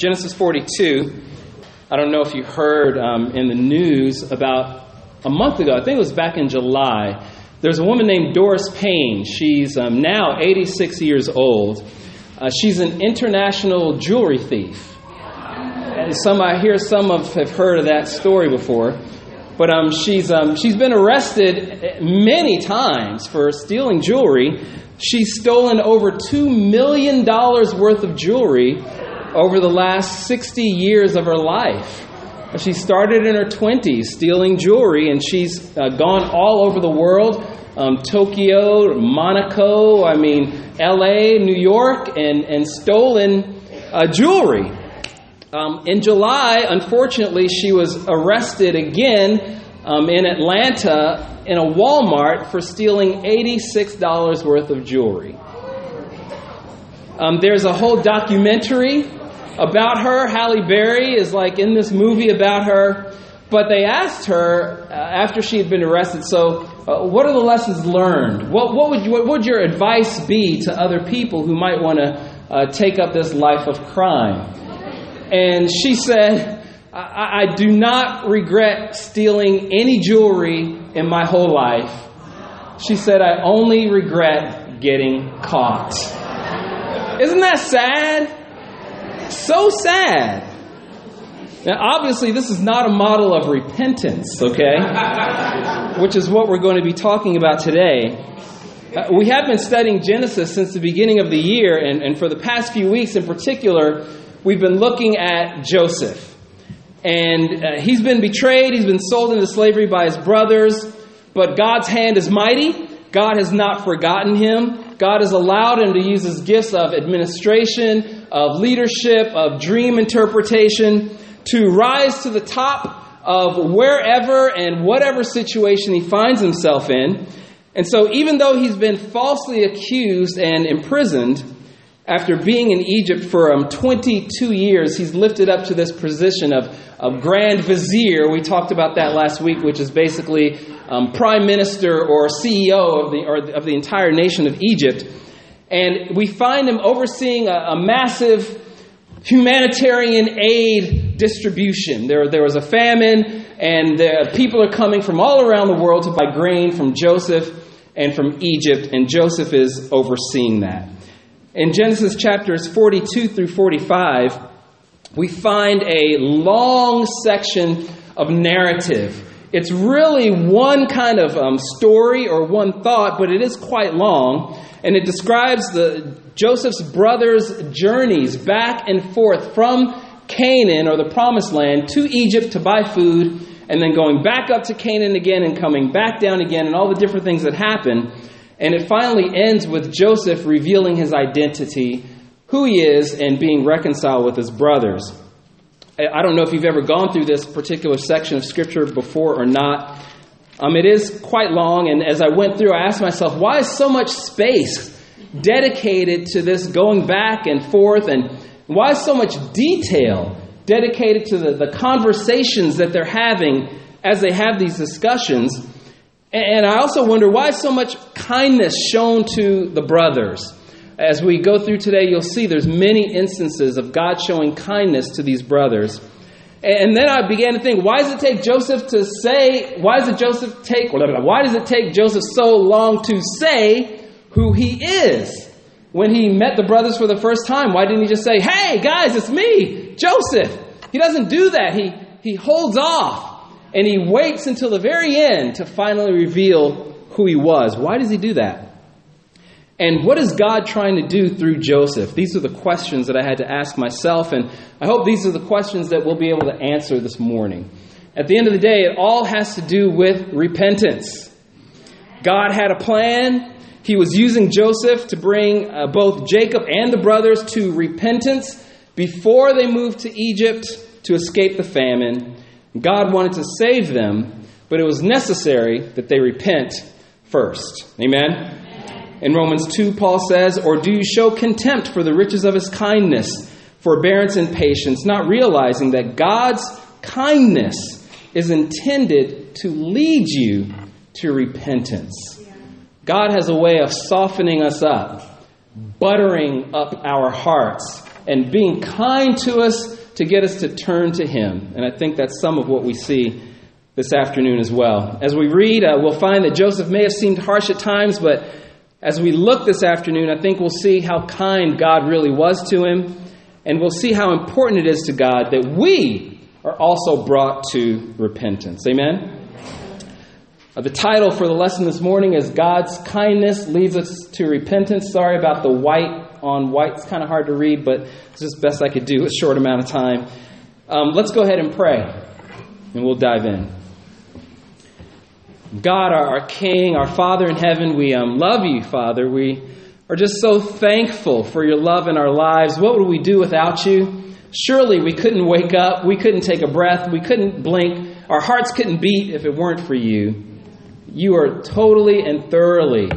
Genesis 42. I don't know if you heard um, in the news about a month ago, I think it was back in July. There's a woman named Doris Payne. She's um, now 86 years old. Uh, she's an international jewelry thief. And some I hear some of have heard of that story before. But um, she's, um, she's been arrested many times for stealing jewelry. She's stolen over $2 million worth of jewelry over the last 60 years of her life. She started in her 20s stealing jewelry, and she's uh, gone all over the world um, Tokyo, Monaco, I mean, LA, New York, and, and stolen uh, jewelry. Um, in July, unfortunately, she was arrested again um, in Atlanta in a Walmart for stealing $86 worth of jewelry. Um, there's a whole documentary about her. Halle Berry is like in this movie about her. But they asked her uh, after she had been arrested, so uh, what are the lessons learned? What, what, would you, what would your advice be to other people who might want to uh, take up this life of crime? And she said, I, I do not regret stealing any jewelry in my whole life. She said, I only regret getting caught. Isn't that sad? So sad. Now, obviously, this is not a model of repentance, okay? Which is what we're going to be talking about today. Uh, we have been studying Genesis since the beginning of the year, and, and for the past few weeks in particular, we've been looking at Joseph. And uh, he's been betrayed, he's been sold into slavery by his brothers, but God's hand is mighty. God has not forgotten him. God has allowed him to use his gifts of administration, of leadership, of dream interpretation, to rise to the top of wherever and whatever situation he finds himself in. And so, even though he's been falsely accused and imprisoned, after being in Egypt for um, 22 years, he's lifted up to this position of, of Grand Vizier. We talked about that last week, which is basically um, Prime Minister or CEO of the, or of the entire nation of Egypt. And we find him overseeing a, a massive humanitarian aid distribution. There, there was a famine, and the people are coming from all around the world to buy grain from Joseph and from Egypt, and Joseph is overseeing that. In Genesis chapters 42 through 45, we find a long section of narrative. It's really one kind of um, story or one thought, but it is quite long and it describes the Joseph's brothers' journeys back and forth from Canaan or the promised land to Egypt to buy food and then going back up to Canaan again and coming back down again and all the different things that happen. And it finally ends with Joseph revealing his identity, who he is, and being reconciled with his brothers. I don't know if you've ever gone through this particular section of Scripture before or not. Um, it is quite long, and as I went through, I asked myself, why is so much space dedicated to this going back and forth, and why is so much detail dedicated to the, the conversations that they're having as they have these discussions? And I also wonder why so much kindness shown to the brothers. As we go through today, you'll see there's many instances of God showing kindness to these brothers. And then I began to think, why does it take Joseph to say, why does it Joseph take, why does it take Joseph so long to say who he is? When he met the brothers for the first time, why didn't he just say, hey guys, it's me, Joseph? He doesn't do that. He, he holds off and he waits until the very end to finally reveal who he was. Why does he do that? And what is God trying to do through Joseph? These are the questions that I had to ask myself, and I hope these are the questions that we'll be able to answer this morning. At the end of the day, it all has to do with repentance. God had a plan. He was using Joseph to bring uh, both Jacob and the brothers to repentance before they moved to Egypt to escape the famine. God wanted to save them, but it was necessary that they repent first. Amen? In Romans 2, Paul says, Or do you show contempt for the riches of his kindness, forbearance, and patience, not realizing that God's kindness is intended to lead you to repentance? God has a way of softening us up, buttering up our hearts, and being kind to us to get us to turn to Him. And I think that's some of what we see this afternoon as well. As we read, uh, we'll find that Joseph may have seemed harsh at times, but as we look this afternoon, I think we'll see how kind God really was to him, and we'll see how important it is to God that we are also brought to repentance. Amen? Uh, the title for the lesson this morning is God's Kindness Leads Us to Repentance. Sorry about the white on white. It's kind of hard to read, but it's just best I could do a short amount of time. Um, let's go ahead and pray, and we'll dive in. God, our, King, our Father in heaven, we um, love you, Father. We are just so thankful for your love in our lives. What would we do without you? Surely we couldn't wake up, we couldn't take a breath, we couldn't blink, our hearts couldn't beat if it weren't for you. You are totally and thoroughly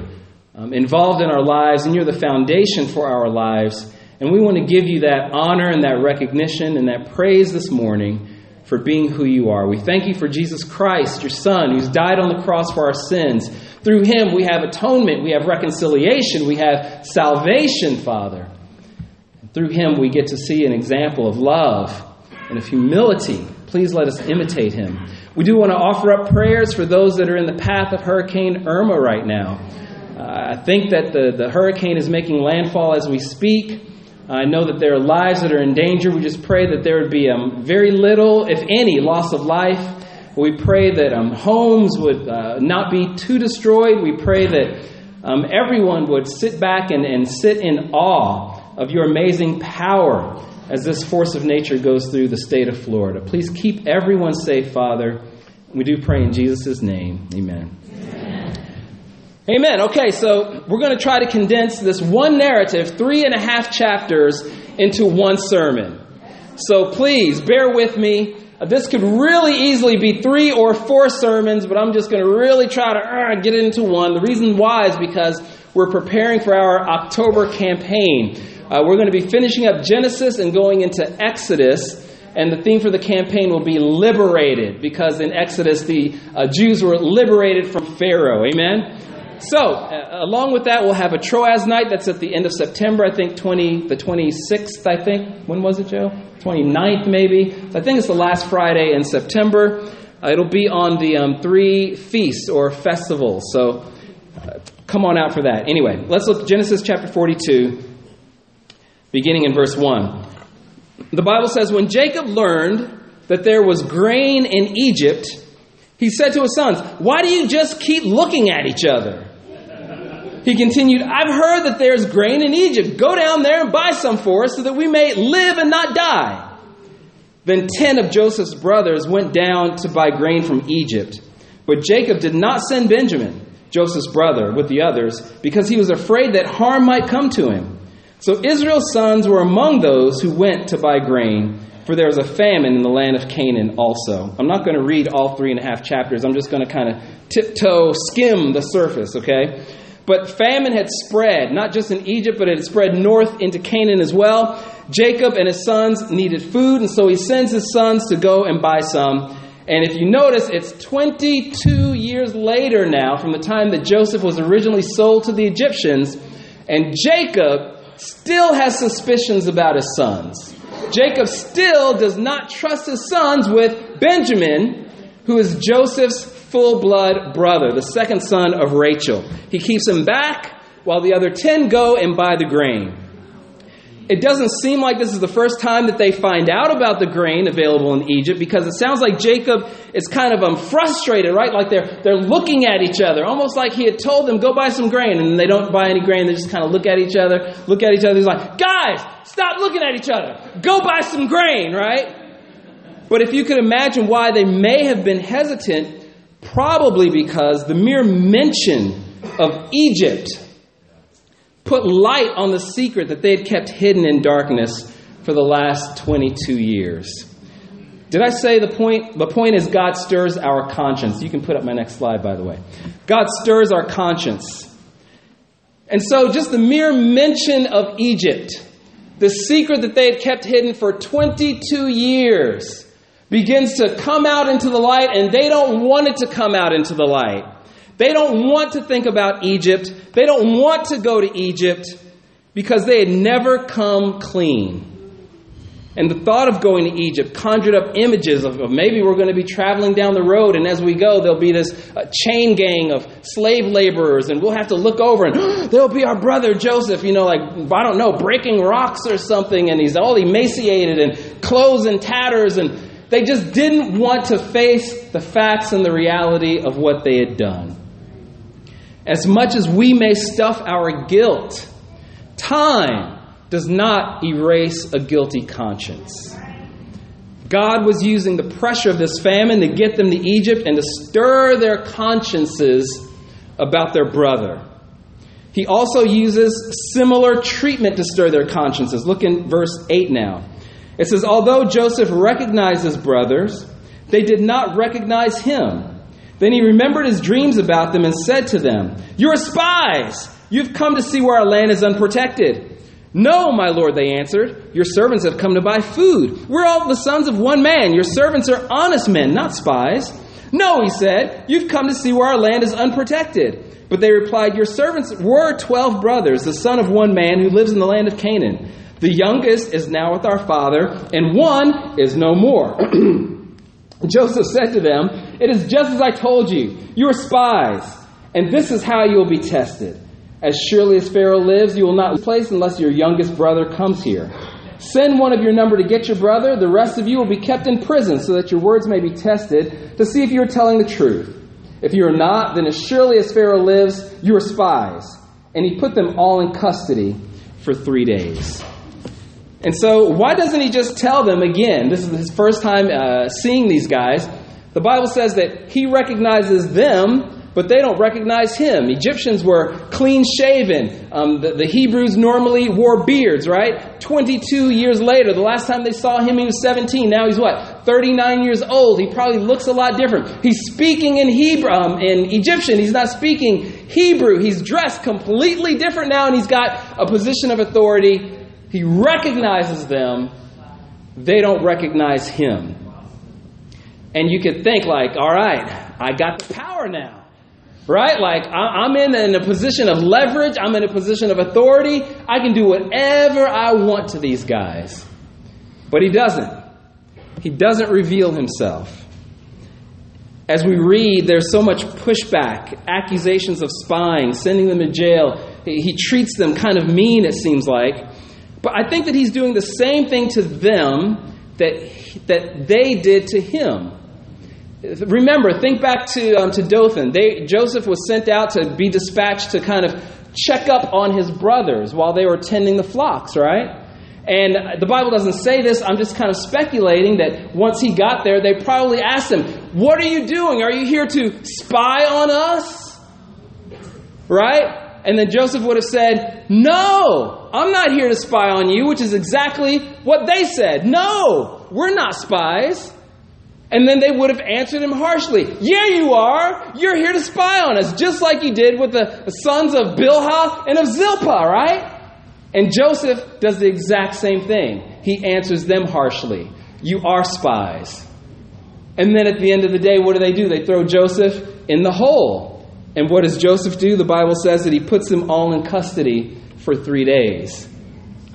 um, involved in our lives, and you're the foundation for our lives. And we want to give you that honor and that recognition and that praise this morning for being who you are. We thank you for Jesus Christ, your Son, who's died on the cross for our sins. Through him, we have atonement, we have reconciliation, we have salvation, Father. And through him, we get to see an example of love and of humility. Please let us imitate him. We do want to offer up prayers for those that are in the path of Hurricane Irma right now. Uh, I think that the, the hurricane is making landfall as we speak. I know that there are lives that are in danger. We just pray that there would be um, very little, if any, loss of life. We pray that um, homes would uh, not be too destroyed. We pray that um, everyone would sit back and, and sit in awe of your amazing power as this force of nature goes through the state of Florida. Please keep everyone safe, Father. We do pray in Jesus' name. Amen. Amen. Okay, so we're going to try to condense this one narrative, three and a half chapters, into one sermon. So please bear with me. Uh, this could really easily be three or four sermons, but I'm just going to really try to uh, get into one. The reason why is because we're preparing for our October campaign. Uh, we're going to be finishing up Genesis and going into Exodus. And the theme for the campaign will be liberated, because in Exodus, the uh, Jews were liberated from Pharaoh. Amen? So, uh, along with that, we'll have a Troas night. That's at the end of September, I think, 20, the 26th, I think. When was it, Joe? 29th, maybe. So I think it's the last Friday in September. Uh, it'll be on the um, three feasts or festivals. So, uh, come on out for that. Anyway, let's look at Genesis chapter 42, beginning in verse 1. The Bible says, When Jacob learned that there was grain in Egypt, he said to his sons, Why do you just keep looking at each other? He continued, I've heard that there's grain in Egypt. Go down there and buy some for us so that we may live and not die. Then ten of Joseph's brothers went down to buy grain from Egypt. But Jacob did not send Benjamin, Joseph's brother, with the others, because he was afraid that harm might come to him. So Israel's sons were among those who went to buy grain, for there was a famine in the land of Canaan also. I'm not going to read all three and a half chapters. I'm just going to kind of tiptoe, skim the surface, okay? But famine had spread, not just in Egypt, but it had spread north into Canaan as well. Jacob and his sons needed food, and so he sends his sons to go and buy some. And if you notice, it's 22 years later now from the time that Joseph was originally sold to the Egyptians, and Jacob still has suspicions about his sons. Jacob still does not trust his sons with Benjamin, who is Joseph's full blood brother, the second son of Rachel. He keeps him back while the other 10 go and buy the grain. It doesn't seem like this is the first time that they find out about the grain available in Egypt because it sounds like Jacob is kind of um, frustrated, right? Like they're, they're looking at each other, almost like he had told them, go buy some grain, and they don't buy any grain. They just kind of look at each other, look at each other. He's like, guys, stop looking at each other. Go buy some grain, right? But if you could imagine why they may have been hesitant, Probably because the mere mention of Egypt put light on the secret that they had kept hidden in darkness for the last 22 years. Did I say the point? The point is God stirs our conscience. You can put up my next slide, by the way. God stirs our conscience. And so, just the mere mention of Egypt, the secret that they had kept hidden for 22 years, begins to come out into the light, and they don't want it to come out into the light. They don't want to think about Egypt. They don't want to go to Egypt because they had never come clean. And the thought of going to Egypt conjured up images of, of maybe we're going to be traveling down the road, and as we go, there'll be this uh, chain gang of slave laborers, and we'll have to look over, and there'll be our brother Joseph, you know, like, I don't know, breaking rocks or something, and he's all emaciated and clothes in tatters, and they just didn't want to face the facts and the reality of what they had done. As much as we may stuff our guilt, time does not erase a guilty conscience. God was using the pressure of this famine to get them to Egypt and to stir their consciences about their brother. He also uses similar treatment to stir their consciences. Look in verse 8 now. It says, Although Joseph recognized his brothers, they did not recognize him. Then he remembered his dreams about them and said to them, You are spies! You've come to see where our land is unprotected. No, my lord, they answered. Your servants have come to buy food. We're all the sons of one man. Your servants are honest men, not spies. No, he said, you've come to see where our land is unprotected. But they replied, Your servants were twelve brothers, the son of one man who lives in the land of Canaan. The youngest is now with our father, and one is no more. Joseph said to them, It is just as I told you. You are spies, and this is how you will be tested. As surely as Pharaoh lives, you will not be placed unless your youngest brother comes here. Send one of your number to get your brother. The rest of you will be kept in prison so that your words may be tested to see if you are telling the truth. If you are not, then as surely as Pharaoh lives, you are spies. And he put them all in custody for three days. And so, why doesn't he just tell them again? This is his first time uh, seeing these guys. The Bible says that he recognizes them but they don't recognize him. Egyptians were clean shaven. Um, the, the, Hebrews normally wore beards, right? 22 years later, the last time they saw him, he was 17. Now he's what? 39 years old. He probably looks a lot different. He's speaking in Hebrew, um, in Egyptian. He's not speaking Hebrew. He's dressed completely different now, and he's got a position of authority. He recognizes them. They don't recognize him. And you could think, like, all right, I got the power now. Right? Like, I'm in, in a position of leverage. I'm in a position of authority. I can do whatever I want to these guys. But he doesn't. He doesn't reveal himself. As we read, there's so much pushback, accusations of spying, sending them to jail. He treats them kind of mean, it seems like. But I think that he's doing the same thing to them that, that they did to him. Remember, think back to, um, to Dothan. They, Joseph was sent out to be dispatched to kind of check up on his brothers while they were tending the flocks, right? And the Bible doesn't say this. I'm just kind of speculating that once he got there, they probably asked him, What are you doing? Are you here to spy on us? Right? And then Joseph would have said, No, I'm not here to spy on you, which is exactly what they said. No, we're not spies. And then they would have answered him harshly. Yeah, you are. You're here to spy on us, just like you did with the sons of Bilhah and of Zilpah, right? And Joseph does the exact same thing. He answers them harshly. You are spies. And then at the end of the day, what do they do? They throw Joseph in the hole. And what does Joseph do? The Bible says that he puts them all in custody for three days.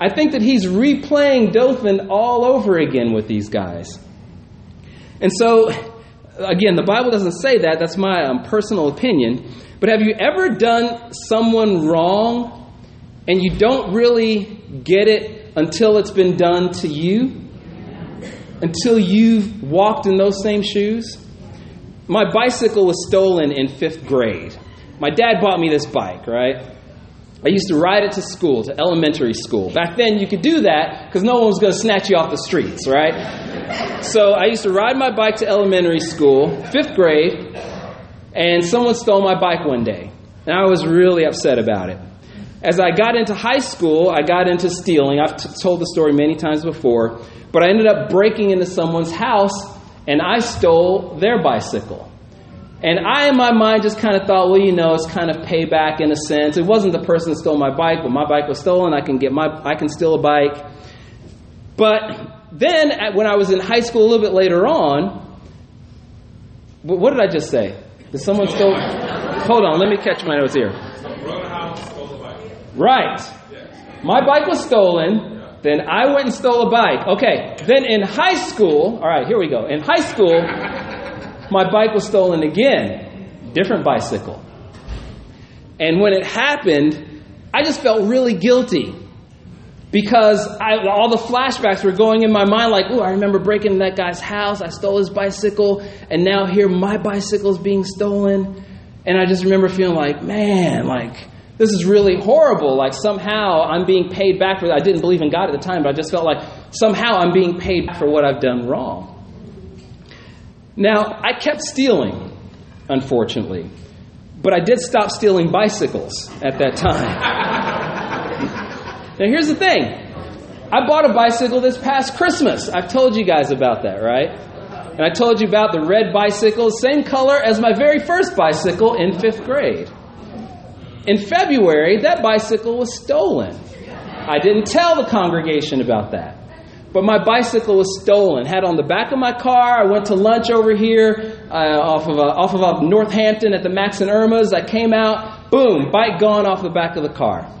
I think that he's replaying Dothan all over again with these guys. And so, again, the Bible doesn't say that. That's my um, personal opinion. But have you ever done someone wrong and you don't really get it until it's been done to you? Until you've walked in those same shoes? My bicycle was stolen in fifth grade. My dad bought me this bike, right? I used to ride it to school, to elementary school. Back then, you could do that because no one was going to snatch you off the streets, right? So I used to ride my bike to elementary school, fifth grade, and someone stole my bike one day. And I was really upset about it. As I got into high school, I got into stealing. I've t- told the story many times before, but I ended up breaking into someone's house and I stole their bicycle. And I, in my mind, just kind of thought, well, you know, it's kind of payback in a sense. It wasn't the person that stole my bike, but my bike was stolen. I can get my, I can steal a bike. But then, when I was in high school a little bit later on, what did I just say? Did someone stole? Hold on, let me catch my notes here. Right. My bike was stolen. Then I went and stole a bike. Okay. Then in high school, all right, here we go. In high school, my bike was stolen again. Different bicycle. And when it happened, I just felt really guilty because I, all the flashbacks were going in my mind like, oh, I remember breaking that guy's house. I stole his bicycle, and now here my bicycle is being stolen. And I just remember feeling like, man, like, this is really horrible. Like, somehow I'm being paid back for that. I didn't believe in God at the time, but I just felt like somehow I'm being paid for what I've done wrong. Now, I kept stealing, unfortunately, but I did stop stealing bicycles at that time. Now, here's the thing I bought a bicycle this past Christmas. I've told you guys about that, right? And I told you about the red bicycle, same color as my very first bicycle in fifth grade. In February, that bicycle was stolen. I didn't tell the congregation about that. But my bicycle was stolen. Had on the back of my car. I went to lunch over here uh, off of uh, off of uh, Northampton at the Max and Erma's. I came out, boom, bike gone off the back of the car.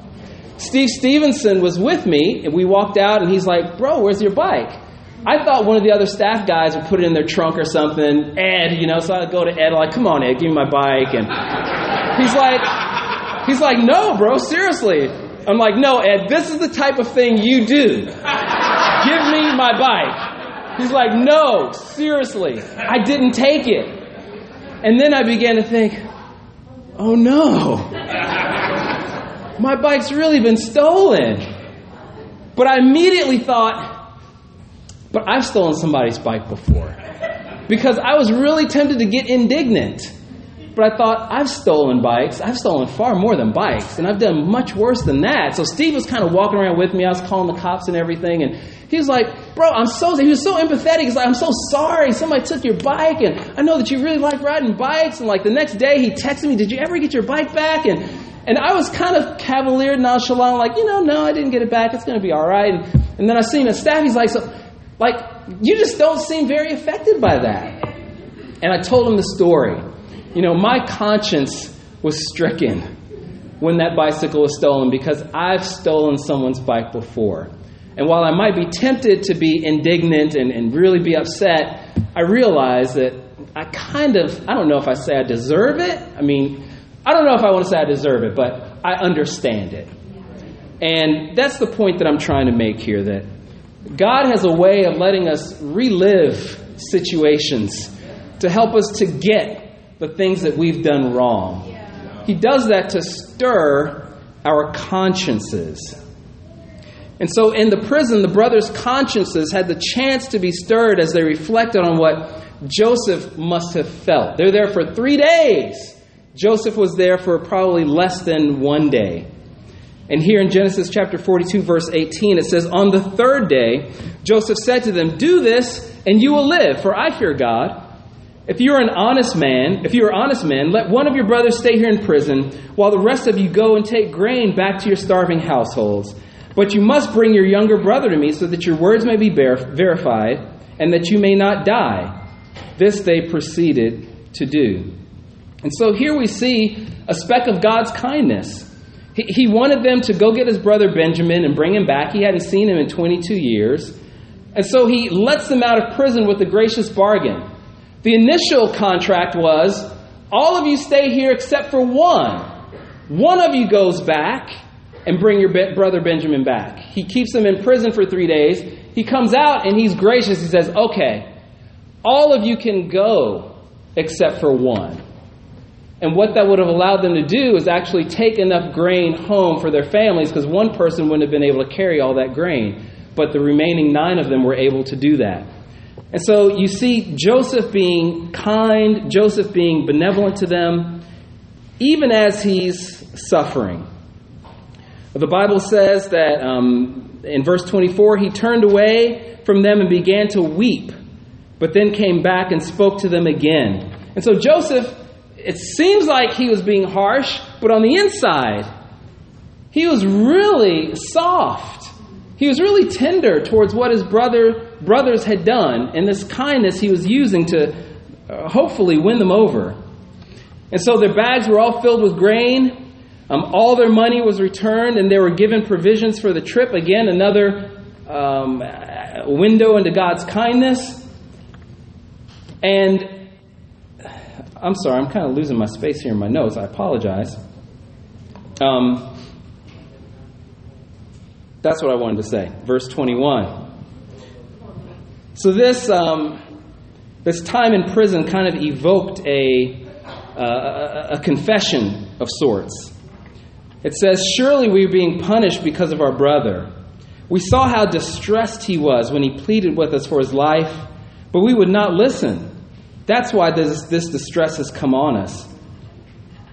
Steve Stevenson was with me, and we walked out, and he's like, Bro, where's your bike? I thought one of the other staff guys would put it in their trunk or something. Ed, you know, so I go to Ed, like, come on, Ed, give me my bike. And he's like, he's like, no, bro, seriously. I'm like, no, Ed, this is the type of thing you do. Give me my bike. He's like, no, seriously, I didn't take it. And then I began to think, oh no my bike's really been stolen. But I immediately thought, but I've stolen somebody's bike before. Because I was really tempted to get indignant. But I thought, I've stolen bikes. I've stolen far more than bikes. And I've done much worse than that. So Steve was kind of walking around with me. I was calling the cops and everything. And he was like, Bro, I'm so, he was so empathetic. He's like, I'm so sorry. Somebody took your bike. And I know that you really like riding bikes. And like the next day he texted me, Did you ever get your bike back? And and I was kind of cavalier, nonchalant, like, you know, no, I didn't get it back. It's going to be all right. And, and then I see him at staff. He's like, so, like, you just don't seem very affected by that. And I told him the story. You know, my conscience was stricken when that bicycle was stolen because I've stolen someone's bike before. And while I might be tempted to be indignant and, and really be upset, I realize that I kind of, I don't know if I say I deserve it. I mean, I don't know if I want to say I deserve it, but I understand it. And that's the point that I'm trying to make here that God has a way of letting us relive situations to help us to get the things that we've done wrong. He does that to stir our consciences. And so in the prison, the brothers' consciences had the chance to be stirred as they reflected on what Joseph must have felt. They're there for three days Joseph was there for probably less than one day. And here in Genesis chapter 42, verse 18, it says, On the third day, Joseph said to them, Do this, and you will live, for I fear God. If you are an honest man, if you are honest men, let one of your brothers stay here in prison, while the rest of you go and take grain back to your starving households. But you must bring your younger brother to me, so that your words may be verified, and that you may not die. This they proceeded to do. And so here we see a speck of God's kindness. He, he wanted them to go get his brother Benjamin and bring him back. He hadn't seen him in 22 years. And so he lets them out of prison with a gracious bargain. The initial contract was all of you stay here except for one. One of you goes back and bring your brother Benjamin back. He keeps him in prison for three days. He comes out and he's gracious. He says, Okay, all of you can go except for one. And what that would have allowed them to do is actually take enough grain home for their families because one person wouldn't have been able to carry all that grain. But the remaining nine of them were able to do that. And so you see Joseph being kind, Joseph being benevolent to them, even as he's suffering. The Bible says that um, in verse 24, he turned away from them and began to weep, but then came back and spoke to them again. And so Joseph it seems like he was being harsh, but on the inside, he was really soft. He was really tender towards what his brother brothers had done, and this kindness he was using to uh, hopefully win them over. And so their bags were all filled with grain. Um, all their money was returned, and they were given provisions for the trip. Again, another um, window into God's kindness. And I'm sorry, I'm kind of losing my space here in my notes. I apologize. Um, that's what I wanted to say. Verse 21. So this um, this time in prison kind of evoked a, uh, a confession of sorts. It says, "Surely we are being punished because of our brother. We saw how distressed he was when he pleaded with us for his life, but we would not listen. That's why this, this distress has come on us."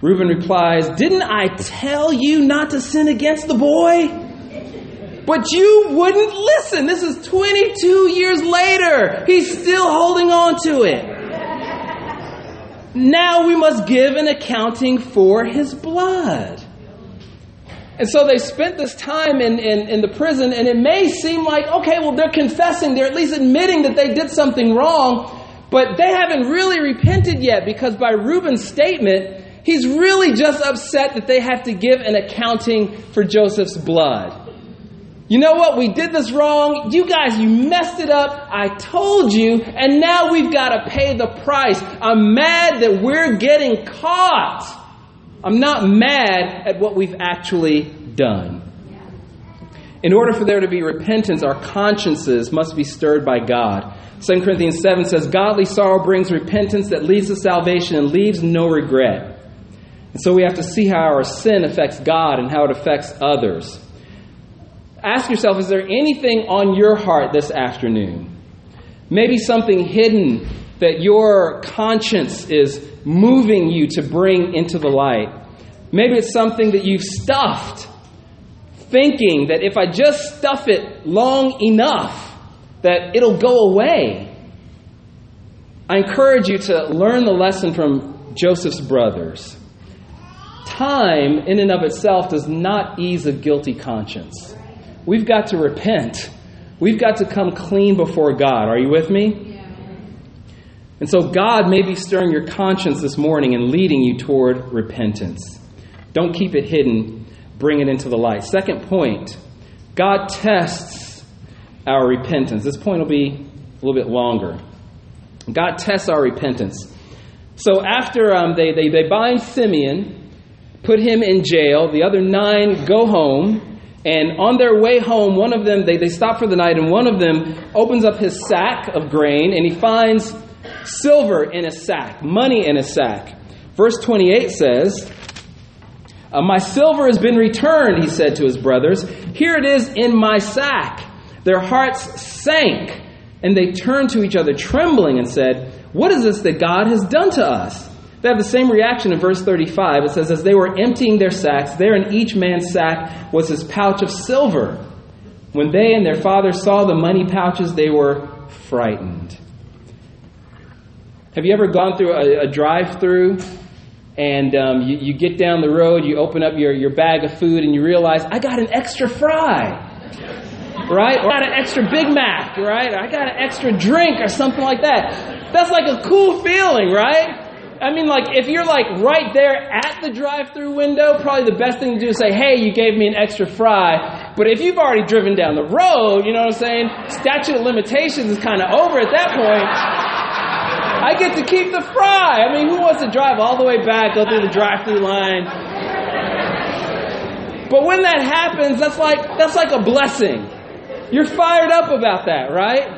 Reuben replies, Didn't I tell you not to sin against the boy? But you wouldn't listen. This is 22 years later. He's still holding on to it. Now we must give an accounting for his blood. And so they spent this time in, in, in, the prison, and it may seem like, okay, well, they're confessing, they're at least admitting that they did something wrong, but they haven't really repented yet because by Reuben's statement, he's really just upset that they have to give an accounting for Joseph's blood. You know what? We did this wrong. You guys, you messed it up. I told you. And now we've got to pay the price. I'm mad that we're getting caught. I'm not mad at what we've actually done. In order for there to be repentance, our consciences must be stirred by God. 2 Corinthians 7 says, Godly sorrow brings repentance that leads to salvation and leaves no regret. And so we have to see how our sin affects God and how it affects others. Ask yourself is there anything on your heart this afternoon? Maybe something hidden that your conscience is moving you to bring into the light. Maybe it's something that you've stuffed, thinking that if I just stuff it long enough, that it'll go away. I encourage you to learn the lesson from Joseph's brothers. Time, in and of itself, does not ease a guilty conscience. We've got to repent. We've got to come clean before God. Are you with me? And so God may be stirring your conscience this morning and leading you toward repentance. Don't keep it hidden, bring it into the light. Second point God tests our repentance. This point will be a little bit longer. God tests our repentance. So after um, they, they, they bind Simeon, put him in jail, the other nine go home. And on their way home, one of them, they, they stop for the night, and one of them opens up his sack of grain, and he finds silver in a sack, money in a sack. Verse 28 says, uh, My silver has been returned, he said to his brothers. Here it is in my sack. Their hearts sank, and they turned to each other, trembling, and said, What is this that God has done to us? They have the same reaction in verse 35. It says, As they were emptying their sacks, there in each man's sack was his pouch of silver. When they and their father saw the money pouches, they were frightened. Have you ever gone through a, a drive through and um, you, you get down the road, you open up your, your bag of food, and you realize, I got an extra fry? Right? Or I got an extra Big Mac, right? Or I got an extra drink or something like that. That's like a cool feeling, right? I mean, like, if you're like right there at the drive through window, probably the best thing to do is say, hey, you gave me an extra fry. But if you've already driven down the road, you know what I'm saying? Statute of limitations is kind of over at that point. I get to keep the fry. I mean, who wants to drive all the way back, go through the drive through line? But when that happens, that's like, that's like a blessing. You're fired up about that, right?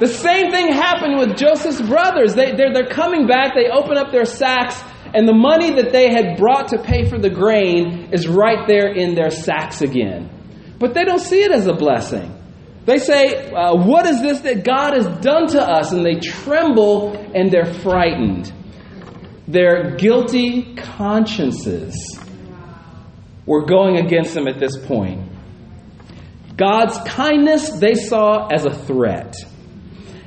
The same thing happened with Joseph's brothers. They, they're, they're coming back, they open up their sacks, and the money that they had brought to pay for the grain is right there in their sacks again. But they don't see it as a blessing. They say, uh, What is this that God has done to us? And they tremble and they're frightened. Their guilty consciences were going against them at this point. God's kindness they saw as a threat.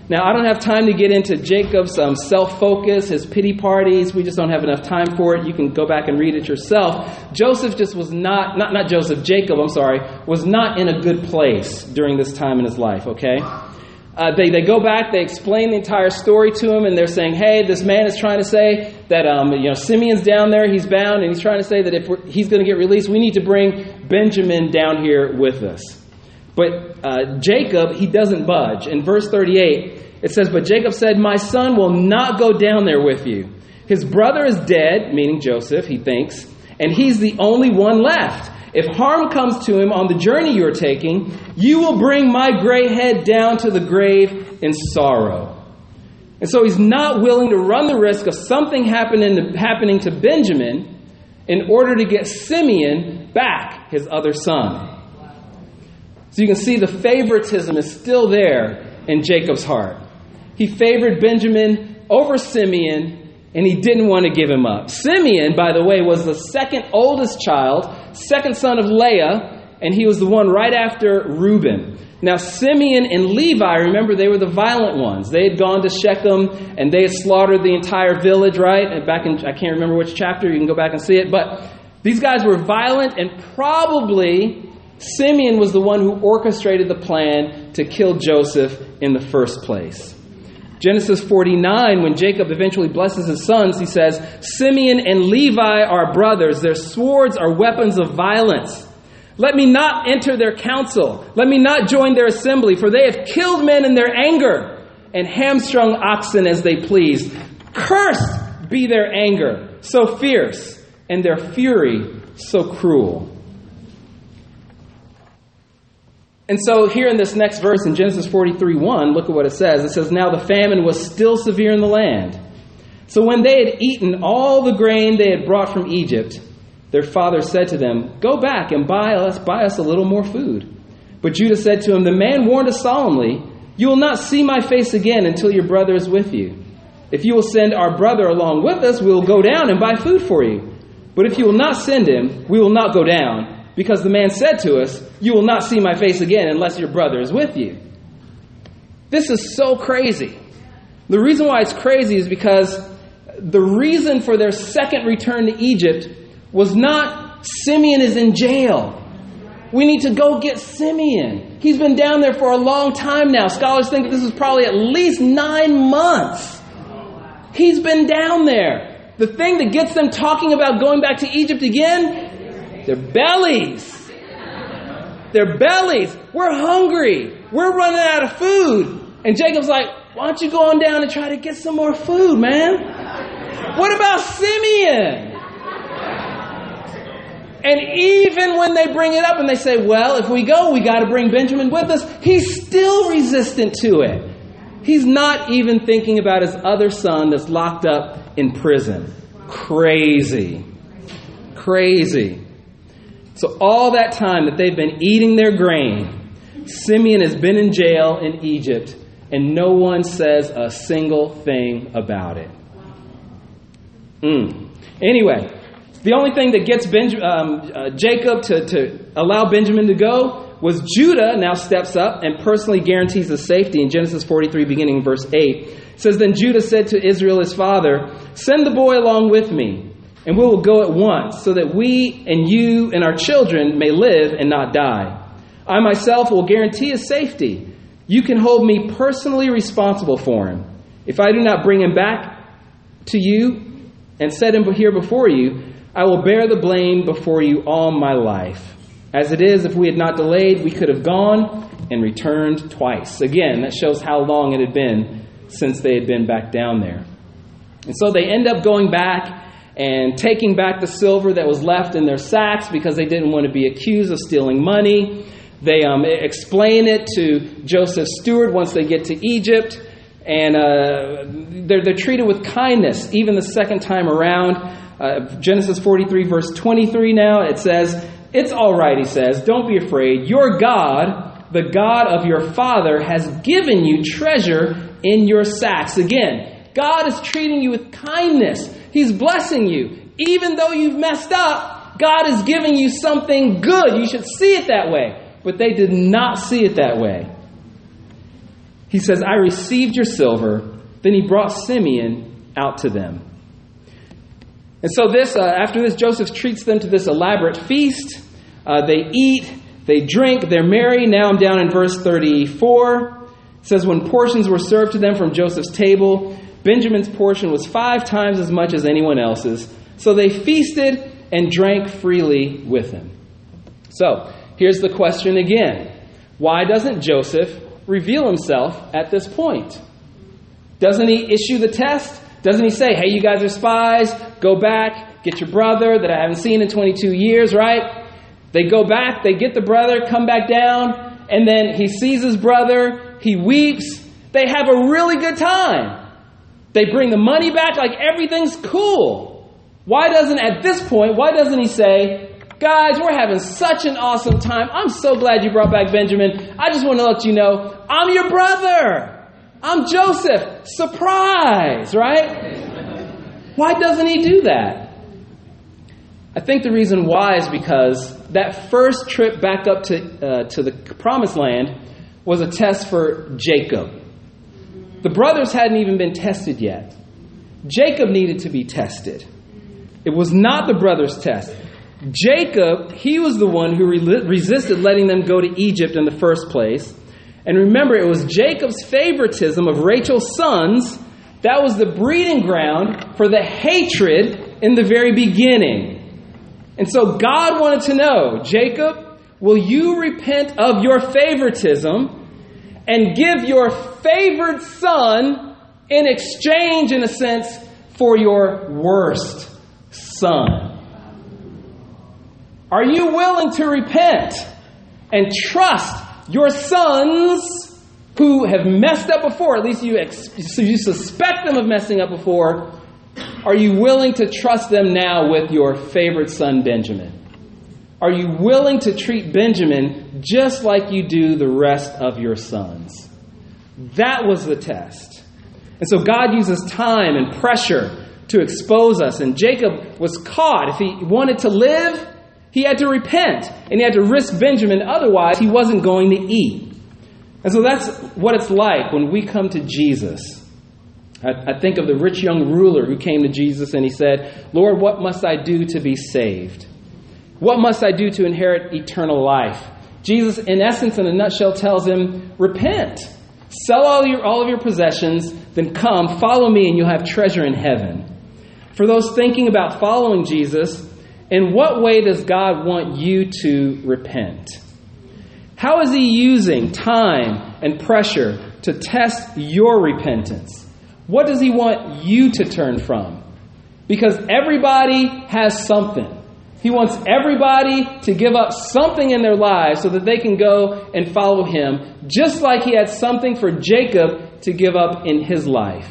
Now, I don't have time to get into Jacob's um, self focus, his pity parties. We just don't have enough time for it. You can go back and read it yourself. Joseph just was not, not, not Joseph, Jacob, I'm sorry, was not in a good place during this time in his life, okay? Uh, they, they go back, they explain the entire story to him, and they're saying, hey, this man is trying to say that, um, you know, Simeon's down there, he's bound, and he's trying to say that if he's going to get released, we need to bring Benjamin down here with us. But uh, Jacob, he doesn't budge. In verse 38, it says, But Jacob said, My son will not go down there with you. His brother is dead, meaning Joseph, he thinks, and he's the only one left. If harm comes to him on the journey you are taking, you will bring my gray head down to the grave in sorrow. And so he's not willing to run the risk of something happening to, happening to Benjamin in order to get Simeon back, his other son. So you can see the favoritism is still there in Jacob's heart. He favored Benjamin over Simeon, and he didn't want to give him up. Simeon, by the way, was the second oldest child, second son of Leah, and he was the one right after Reuben. Now, Simeon and Levi, remember, they were the violent ones. They had gone to Shechem and they had slaughtered the entire village, right? Back in, I can't remember which chapter, you can go back and see it. But these guys were violent and probably Simeon was the one who orchestrated the plan to kill Joseph in the first place. Genesis 49, when Jacob eventually blesses his sons, he says, Simeon and Levi are brothers. Their swords are weapons of violence. Let me not enter their council. Let me not join their assembly, for they have killed men in their anger and hamstrung oxen as they pleased. Cursed be their anger, so fierce, and their fury so cruel. And so, here in this next verse in Genesis 43 1, look at what it says. It says, Now the famine was still severe in the land. So, when they had eaten all the grain they had brought from Egypt, their father said to them, Go back and buy us, buy us a little more food. But Judah said to him, The man warned us solemnly, You will not see my face again until your brother is with you. If you will send our brother along with us, we will go down and buy food for you. But if you will not send him, we will not go down because the man said to us, You will not see my face again unless your brother is with you. This is so crazy. The reason why it's crazy is because the reason for their second return to Egypt was not Simeon is in jail. We need to go get Simeon. He's been down there for a long time now. Scholars think this is probably at least nine months. He's been down there. The thing that gets them talking about going back to Egypt again their bellies. Their bellies. We're hungry. We're running out of food. And Jacob's like, why don't you go on down and try to get some more food, man? What about Simeon? And even when they bring it up and they say, well, if we go, we got to bring Benjamin with us, he's still resistant to it. He's not even thinking about his other son that's locked up in prison. Crazy. Crazy. So, all that time that they've been eating their grain, Simeon has been in jail in Egypt, and no one says a single thing about it. Mm. Anyway, the only thing that gets um, uh, Jacob to, to allow Benjamin to go was Judah now steps up and personally guarantees the safety. In Genesis 43, beginning verse 8, it says, Then Judah said to Israel his father, Send the boy along with me and we will go at once, so that we and you and our children may live and not die. I myself will guarantee his safety. You can hold me personally responsible for him. If I do not bring him back to you and set him here before you, I will bear the blame before you all my life. As it is, if we had not delayed, we could have gone and returned twice. Again, that shows how long it had been since they had been back down there. And so they end up going back and taking back the silver that was left in their sacks because they didn't want to be accused of stealing money. They um, explain it to Joseph's steward once they get to Egypt, and uh, they're, they're treated with kindness even the second time around. Uh, Genesis 43, verse 23 now, it says, It's all right, he says, don't be afraid. Your God, the God of your father, has given you treasure in your sacks. Again, God is treating you with kindness. He's blessing you. Even though you've messed up, God is giving you something good. You should see it that way. But they did not see it that way. He says, I received your silver. Then he brought Simeon out to them. And so, this, uh, after this, Joseph treats them to this elaborate feast. Uh, they eat, they drink, they're merry. Now I'm down in verse 34. It says, When portions were served to them from Joseph's table, Benjamin's portion was five times as much as anyone else's. So they feasted and drank freely with him. So, here's the question again Why doesn't Joseph reveal himself at this point? Doesn't he issue the test? Doesn't he say, hey, you guys are spies, go back, get your brother that I haven't seen in 22 years, right? They go back, they get the brother, come back down, and then he sees his brother, he weeps, they have a really good time. They bring the money back like everything's cool. Why doesn't, at this point, why doesn't he say, Guys, we're having such an awesome time. I'm so glad you brought back Benjamin. I just want to let you know I'm your brother. I'm Joseph. Surprise, right? Why doesn't he do that? I think the reason why is because that first trip back up to, uh, to the promised land was a test for Jacob. The brothers hadn't even been tested yet. Jacob needed to be tested. It was not the brothers' test. Jacob, he was the one who re- resisted letting them go to Egypt in the first place. And remember, it was Jacob's favoritism of Rachel's sons that was the breeding ground for the hatred in the very beginning. And so God wanted to know Jacob, will you repent of your favoritism and give your favored son in exchange, in a sense, for your worst son? Are you willing to repent and trust your sons who have messed up before? At least you, ex- you suspect them of messing up before. Are you willing to trust them now with your favorite son, Benjamin? Are you willing to treat Benjamin just like you do the rest of your sons? That was the test. And so God uses time and pressure to expose us. And Jacob was caught. If he wanted to live, he had to repent and he had to risk Benjamin, otherwise, he wasn't going to eat. And so that's what it's like when we come to Jesus. I, think of the rich young ruler who came to Jesus and he said, Lord, what must I do to be saved? What must I do to inherit eternal life? Jesus, in essence, in a nutshell, tells him, Repent. Sell all, your, all of your possessions, then come, follow me, and you'll have treasure in heaven. For those thinking about following Jesus, in what way does God want you to repent? How is He using time and pressure to test your repentance? What does He want you to turn from? Because everybody has something. He wants everybody to give up something in their lives so that they can go and follow Him, just like He had something for Jacob to give up in his life.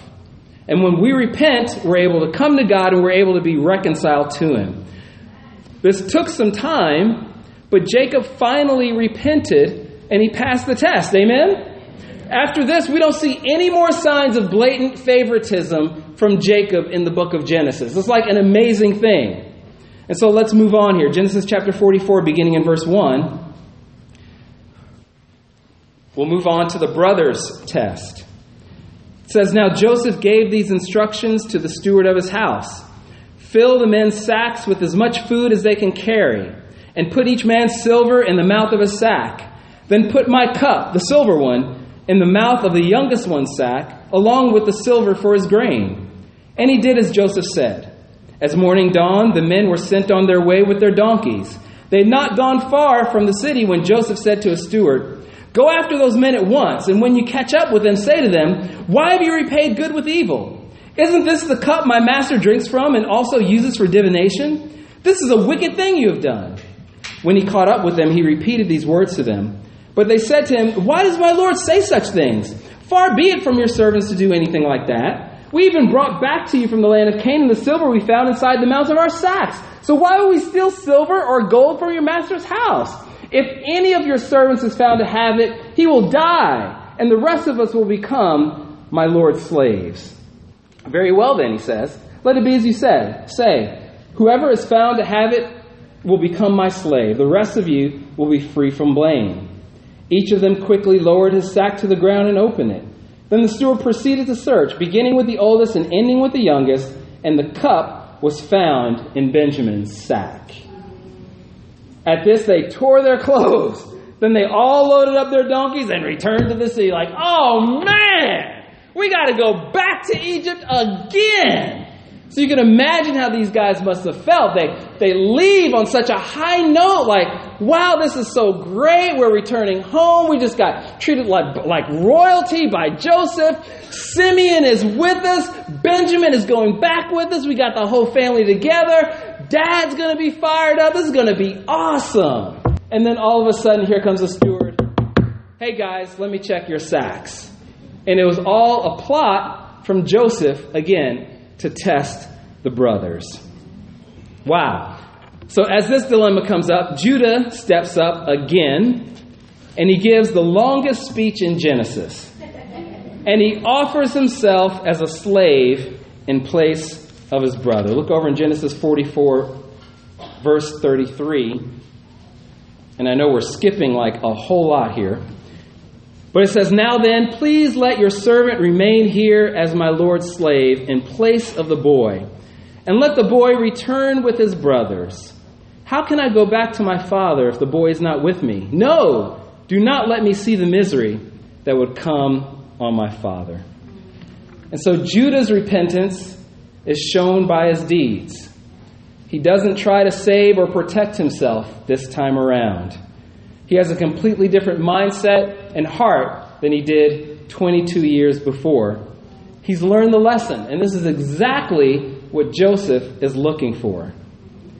And when we repent, we're able to come to God and we're able to be reconciled to Him. This took some time, but Jacob finally repented and he passed the test. Amen? After this, we don't see any more signs of blatant favoritism from Jacob in the book of Genesis. It's like an amazing thing. And so let's move on here. Genesis chapter 44, beginning in verse 1. We'll move on to the brothers' test. It says, Now Joseph gave these instructions to the steward of his house. Fill the men's sacks with as much food as they can carry, and put each man's silver in the mouth of a sack. Then put my cup, the silver one, in the mouth of the youngest one's sack, along with the silver for his grain. And he did as Joseph said. As morning dawned, the men were sent on their way with their donkeys. They had not gone far from the city when Joseph said to his steward, Go after those men at once, and when you catch up with them, say to them, Why have you repaid good with evil? Isn't this the cup my master drinks from and also uses for divination? This is a wicked thing you have done. When he caught up with them, he repeated these words to them. But they said to him, Why does my Lord say such things? Far be it from your servants to do anything like that. We even brought back to you from the land of Canaan the silver we found inside the mouths of our sacks. So why would we steal silver or gold from your master's house? If any of your servants is found to have it, he will die, and the rest of us will become my Lord's slaves. Very well, then, he says. Let it be as you said. Say, whoever is found to have it will become my slave. The rest of you will be free from blame. Each of them quickly lowered his sack to the ground and opened it. Then the steward proceeded to search, beginning with the oldest and ending with the youngest, and the cup was found in Benjamin's sack. At this, they tore their clothes. Then they all loaded up their donkeys and returned to the city, like, oh man! We got to go back to Egypt again. So you can imagine how these guys must have felt. They, they leave on such a high note, like, wow, this is so great. We're returning home. We just got treated like, like royalty by Joseph. Simeon is with us. Benjamin is going back with us. We got the whole family together. Dad's going to be fired up. This is going to be awesome. And then all of a sudden, here comes a steward. Hey guys, let me check your sacks. And it was all a plot from Joseph, again, to test the brothers. Wow. So as this dilemma comes up, Judah steps up again and he gives the longest speech in Genesis. And he offers himself as a slave in place of his brother. Look over in Genesis 44, verse 33. And I know we're skipping like a whole lot here. But it says, Now then, please let your servant remain here as my Lord's slave in place of the boy, and let the boy return with his brothers. How can I go back to my father if the boy is not with me? No, do not let me see the misery that would come on my father. And so Judah's repentance is shown by his deeds. He doesn't try to save or protect himself this time around. He has a completely different mindset and heart than he did 22 years before. He's learned the lesson, and this is exactly what Joseph is looking for.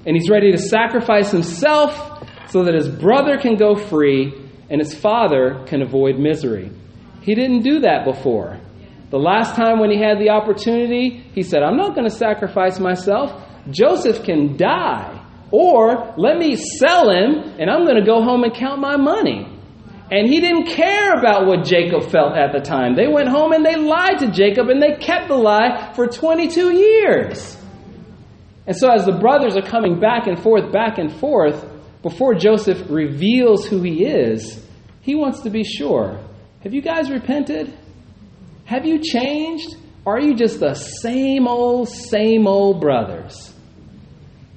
And he's ready to sacrifice himself so that his brother can go free and his father can avoid misery. He didn't do that before. The last time when he had the opportunity, he said, I'm not going to sacrifice myself. Joseph can die. Or let me sell him and I'm going to go home and count my money. And he didn't care about what Jacob felt at the time. They went home and they lied to Jacob and they kept the lie for 22 years. And so, as the brothers are coming back and forth, back and forth, before Joseph reveals who he is, he wants to be sure. Have you guys repented? Have you changed? Are you just the same old, same old brothers?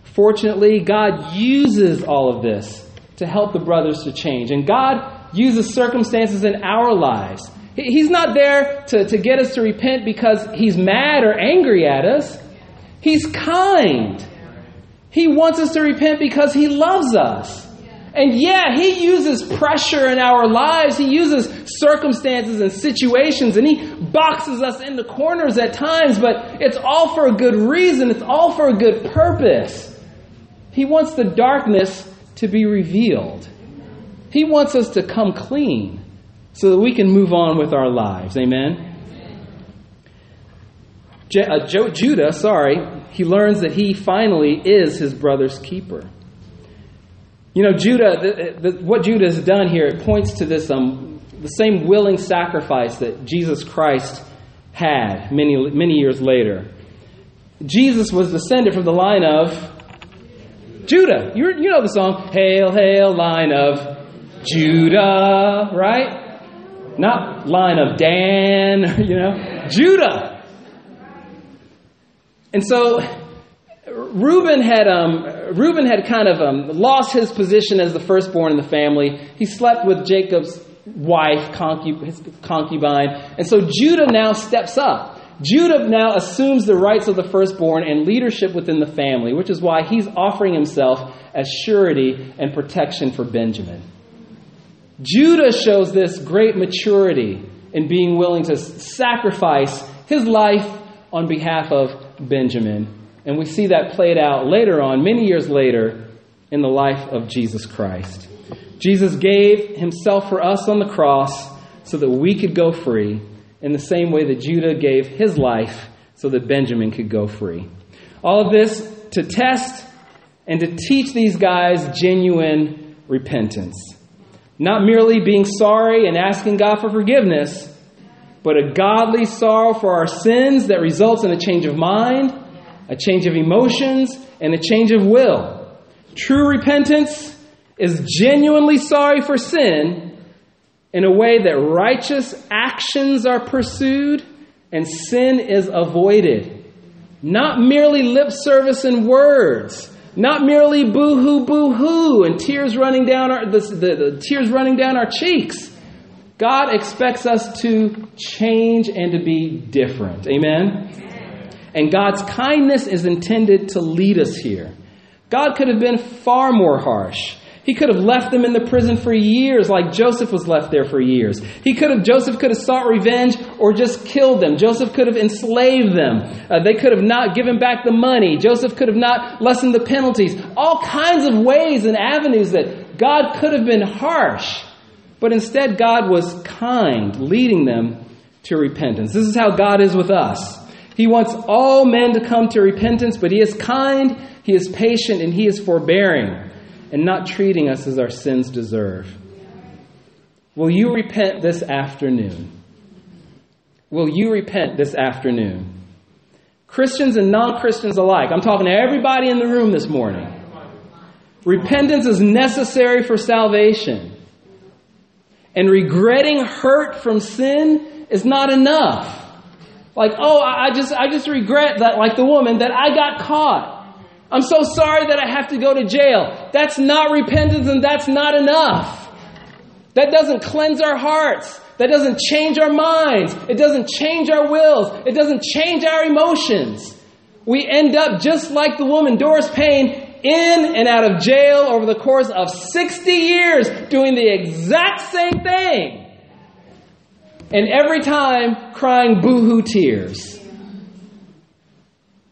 Fortunately, God uses all of this to help the brothers to change. And God uses circumstances in our lives. He's not there to, to get us to repent because He's mad or angry at us. He's kind. He wants us to repent because He loves us. And yeah, He uses pressure in our lives. He uses circumstances and situations, and He boxes us into corners at times, but it's all for a good reason. It's all for a good purpose. He wants the darkness to be revealed. He wants us to come clean so that we can move on with our lives. Amen. Uh, Judah, sorry, he learns that he finally is his brother's keeper. You know, Judah, the, the, what Judah has done here, it points to this um, the same willing sacrifice that Jesus Christ had many, many years later. Jesus was descended from the line of Judah. You, you know the song, Hail, Hail, Line of Judah, right? Not line of Dan, you know, Judah. And so Reuben had um, Reuben had kind of um, lost his position as the firstborn in the family. He slept with Jacob's wife, his concubine, and so Judah now steps up. Judah now assumes the rights of the firstborn and leadership within the family, which is why he's offering himself as surety and protection for Benjamin. Judah shows this great maturity in being willing to sacrifice his life on behalf of Benjamin. And we see that played out later on, many years later, in the life of Jesus Christ. Jesus gave himself for us on the cross so that we could go free in the same way that Judah gave his life so that Benjamin could go free. All of this to test and to teach these guys genuine repentance. Not merely being sorry and asking God for forgiveness, but a godly sorrow for our sins that results in a change of mind, a change of emotions, and a change of will. True repentance is genuinely sorry for sin in a way that righteous actions are pursued and sin is avoided. Not merely lip service and words, not merely boo hoo, boo hoo, and tears running down our the, the, the tears running down our cheeks. God expects us to change and to be different. Amen. And God's kindness is intended to lead us here. God could have been far more harsh. He could have left them in the prison for years, like Joseph was left there for years. He could have, Joseph could have sought revenge or just killed them. Joseph could have enslaved them. Uh, they could have not given back the money. Joseph could have not lessened the penalties. All kinds of ways and avenues that God could have been harsh. But instead, God was kind, leading them to repentance. This is how God is with us. He wants all men to come to repentance, but He is kind, He is patient, and He is forbearing and not treating us as our sins deserve. Will you repent this afternoon? Will you repent this afternoon? Christians and non Christians alike. I'm talking to everybody in the room this morning. Repentance is necessary for salvation. And regretting hurt from sin is not enough. Like, oh, I just, I just regret that, like the woman, that I got caught. I'm so sorry that I have to go to jail. That's not repentance and that's not enough. That doesn't cleanse our hearts. That doesn't change our minds. It doesn't change our wills. It doesn't change our emotions. We end up just like the woman, Doris Payne, in and out of jail over the course of 60 years, doing the exact same thing. And every time crying boohoo tears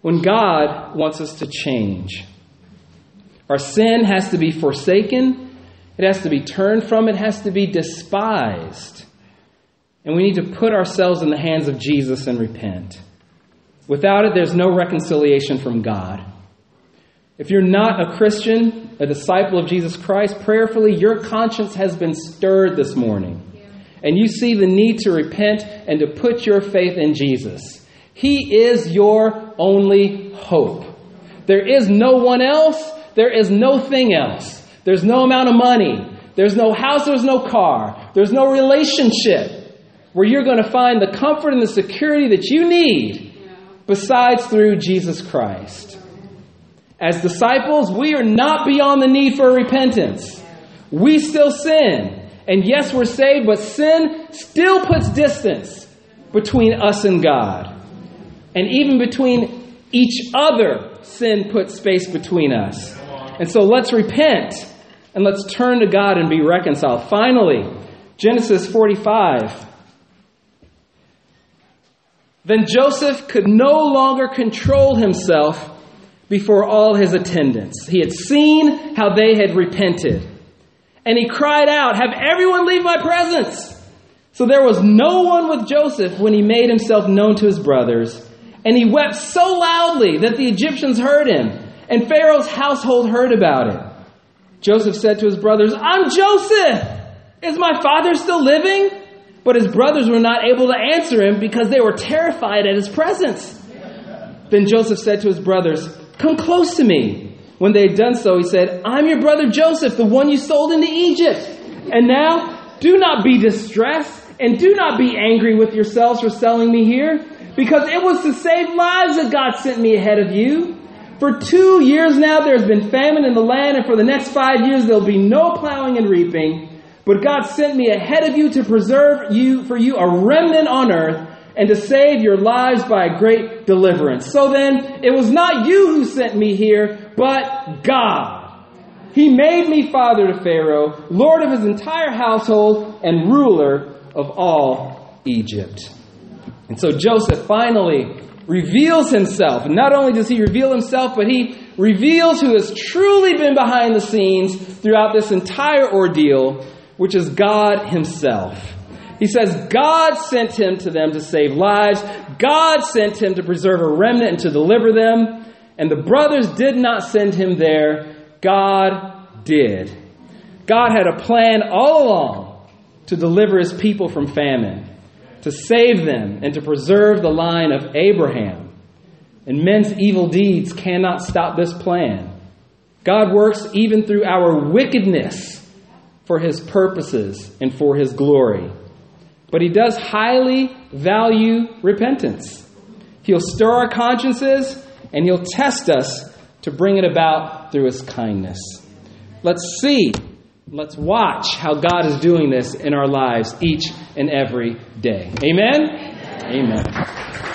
when God wants us to change. Our sin has to be forsaken, it has to be turned from, it has to be despised. And we need to put ourselves in the hands of Jesus and repent. Without it, there's no reconciliation from God. If you're not a Christian, a disciple of Jesus Christ, prayerfully, your conscience has been stirred this morning. And you see the need to repent and to put your faith in Jesus. He is your only hope. There is no one else. There is no thing else. There's no amount of money. There's no house. There's no car. There's no relationship where you're going to find the comfort and the security that you need besides through Jesus Christ. As disciples, we are not beyond the need for repentance. We still sin. And yes, we're saved, but sin still puts distance between us and God. And even between each other, sin puts space between us. And so let's repent and let's turn to God and be reconciled. Finally, Genesis 45. Then Joseph could no longer control himself before all his attendants. He had seen how they had repented. And he cried out, Have everyone leave my presence! So there was no one with Joseph when he made himself known to his brothers. And he wept so loudly that the Egyptians heard him, and Pharaoh's household heard about it. Joseph said to his brothers, I'm Joseph! Is my father still living? But his brothers were not able to answer him because they were terrified at his presence. Then Joseph said to his brothers, Come close to me. When they had done so, he said, I'm your brother Joseph, the one you sold into Egypt. And now, do not be distressed, and do not be angry with yourselves for selling me here because it was to save lives that God sent me ahead of you. For two years now, there's been famine in the land, and for the next five years, there'll be no plowing and reaping. But God sent me ahead of you to preserve you for you a remnant on earth and to save your lives by a great deliverance. So then, it was not you who sent me here, but God. He made me father to Pharaoh, lord of his entire household, and ruler of all Egypt. And so Joseph finally reveals himself. And not only does he reveal himself, but he reveals who has truly been behind the scenes throughout this entire ordeal, which is God himself. He says, God sent him to them to save lives. God sent him to preserve a remnant and to deliver them. And the brothers did not send him there. God did. God had a plan all along to deliver his people from famine to save them and to preserve the line of Abraham. And men's evil deeds cannot stop this plan. God works even through our wickedness for his purposes and for his glory. But he does highly value repentance. He'll stir our consciences and he'll test us to bring it about through his kindness. Let's see Let's watch how God is doing this in our lives each and every day. Amen? Amen. Amen.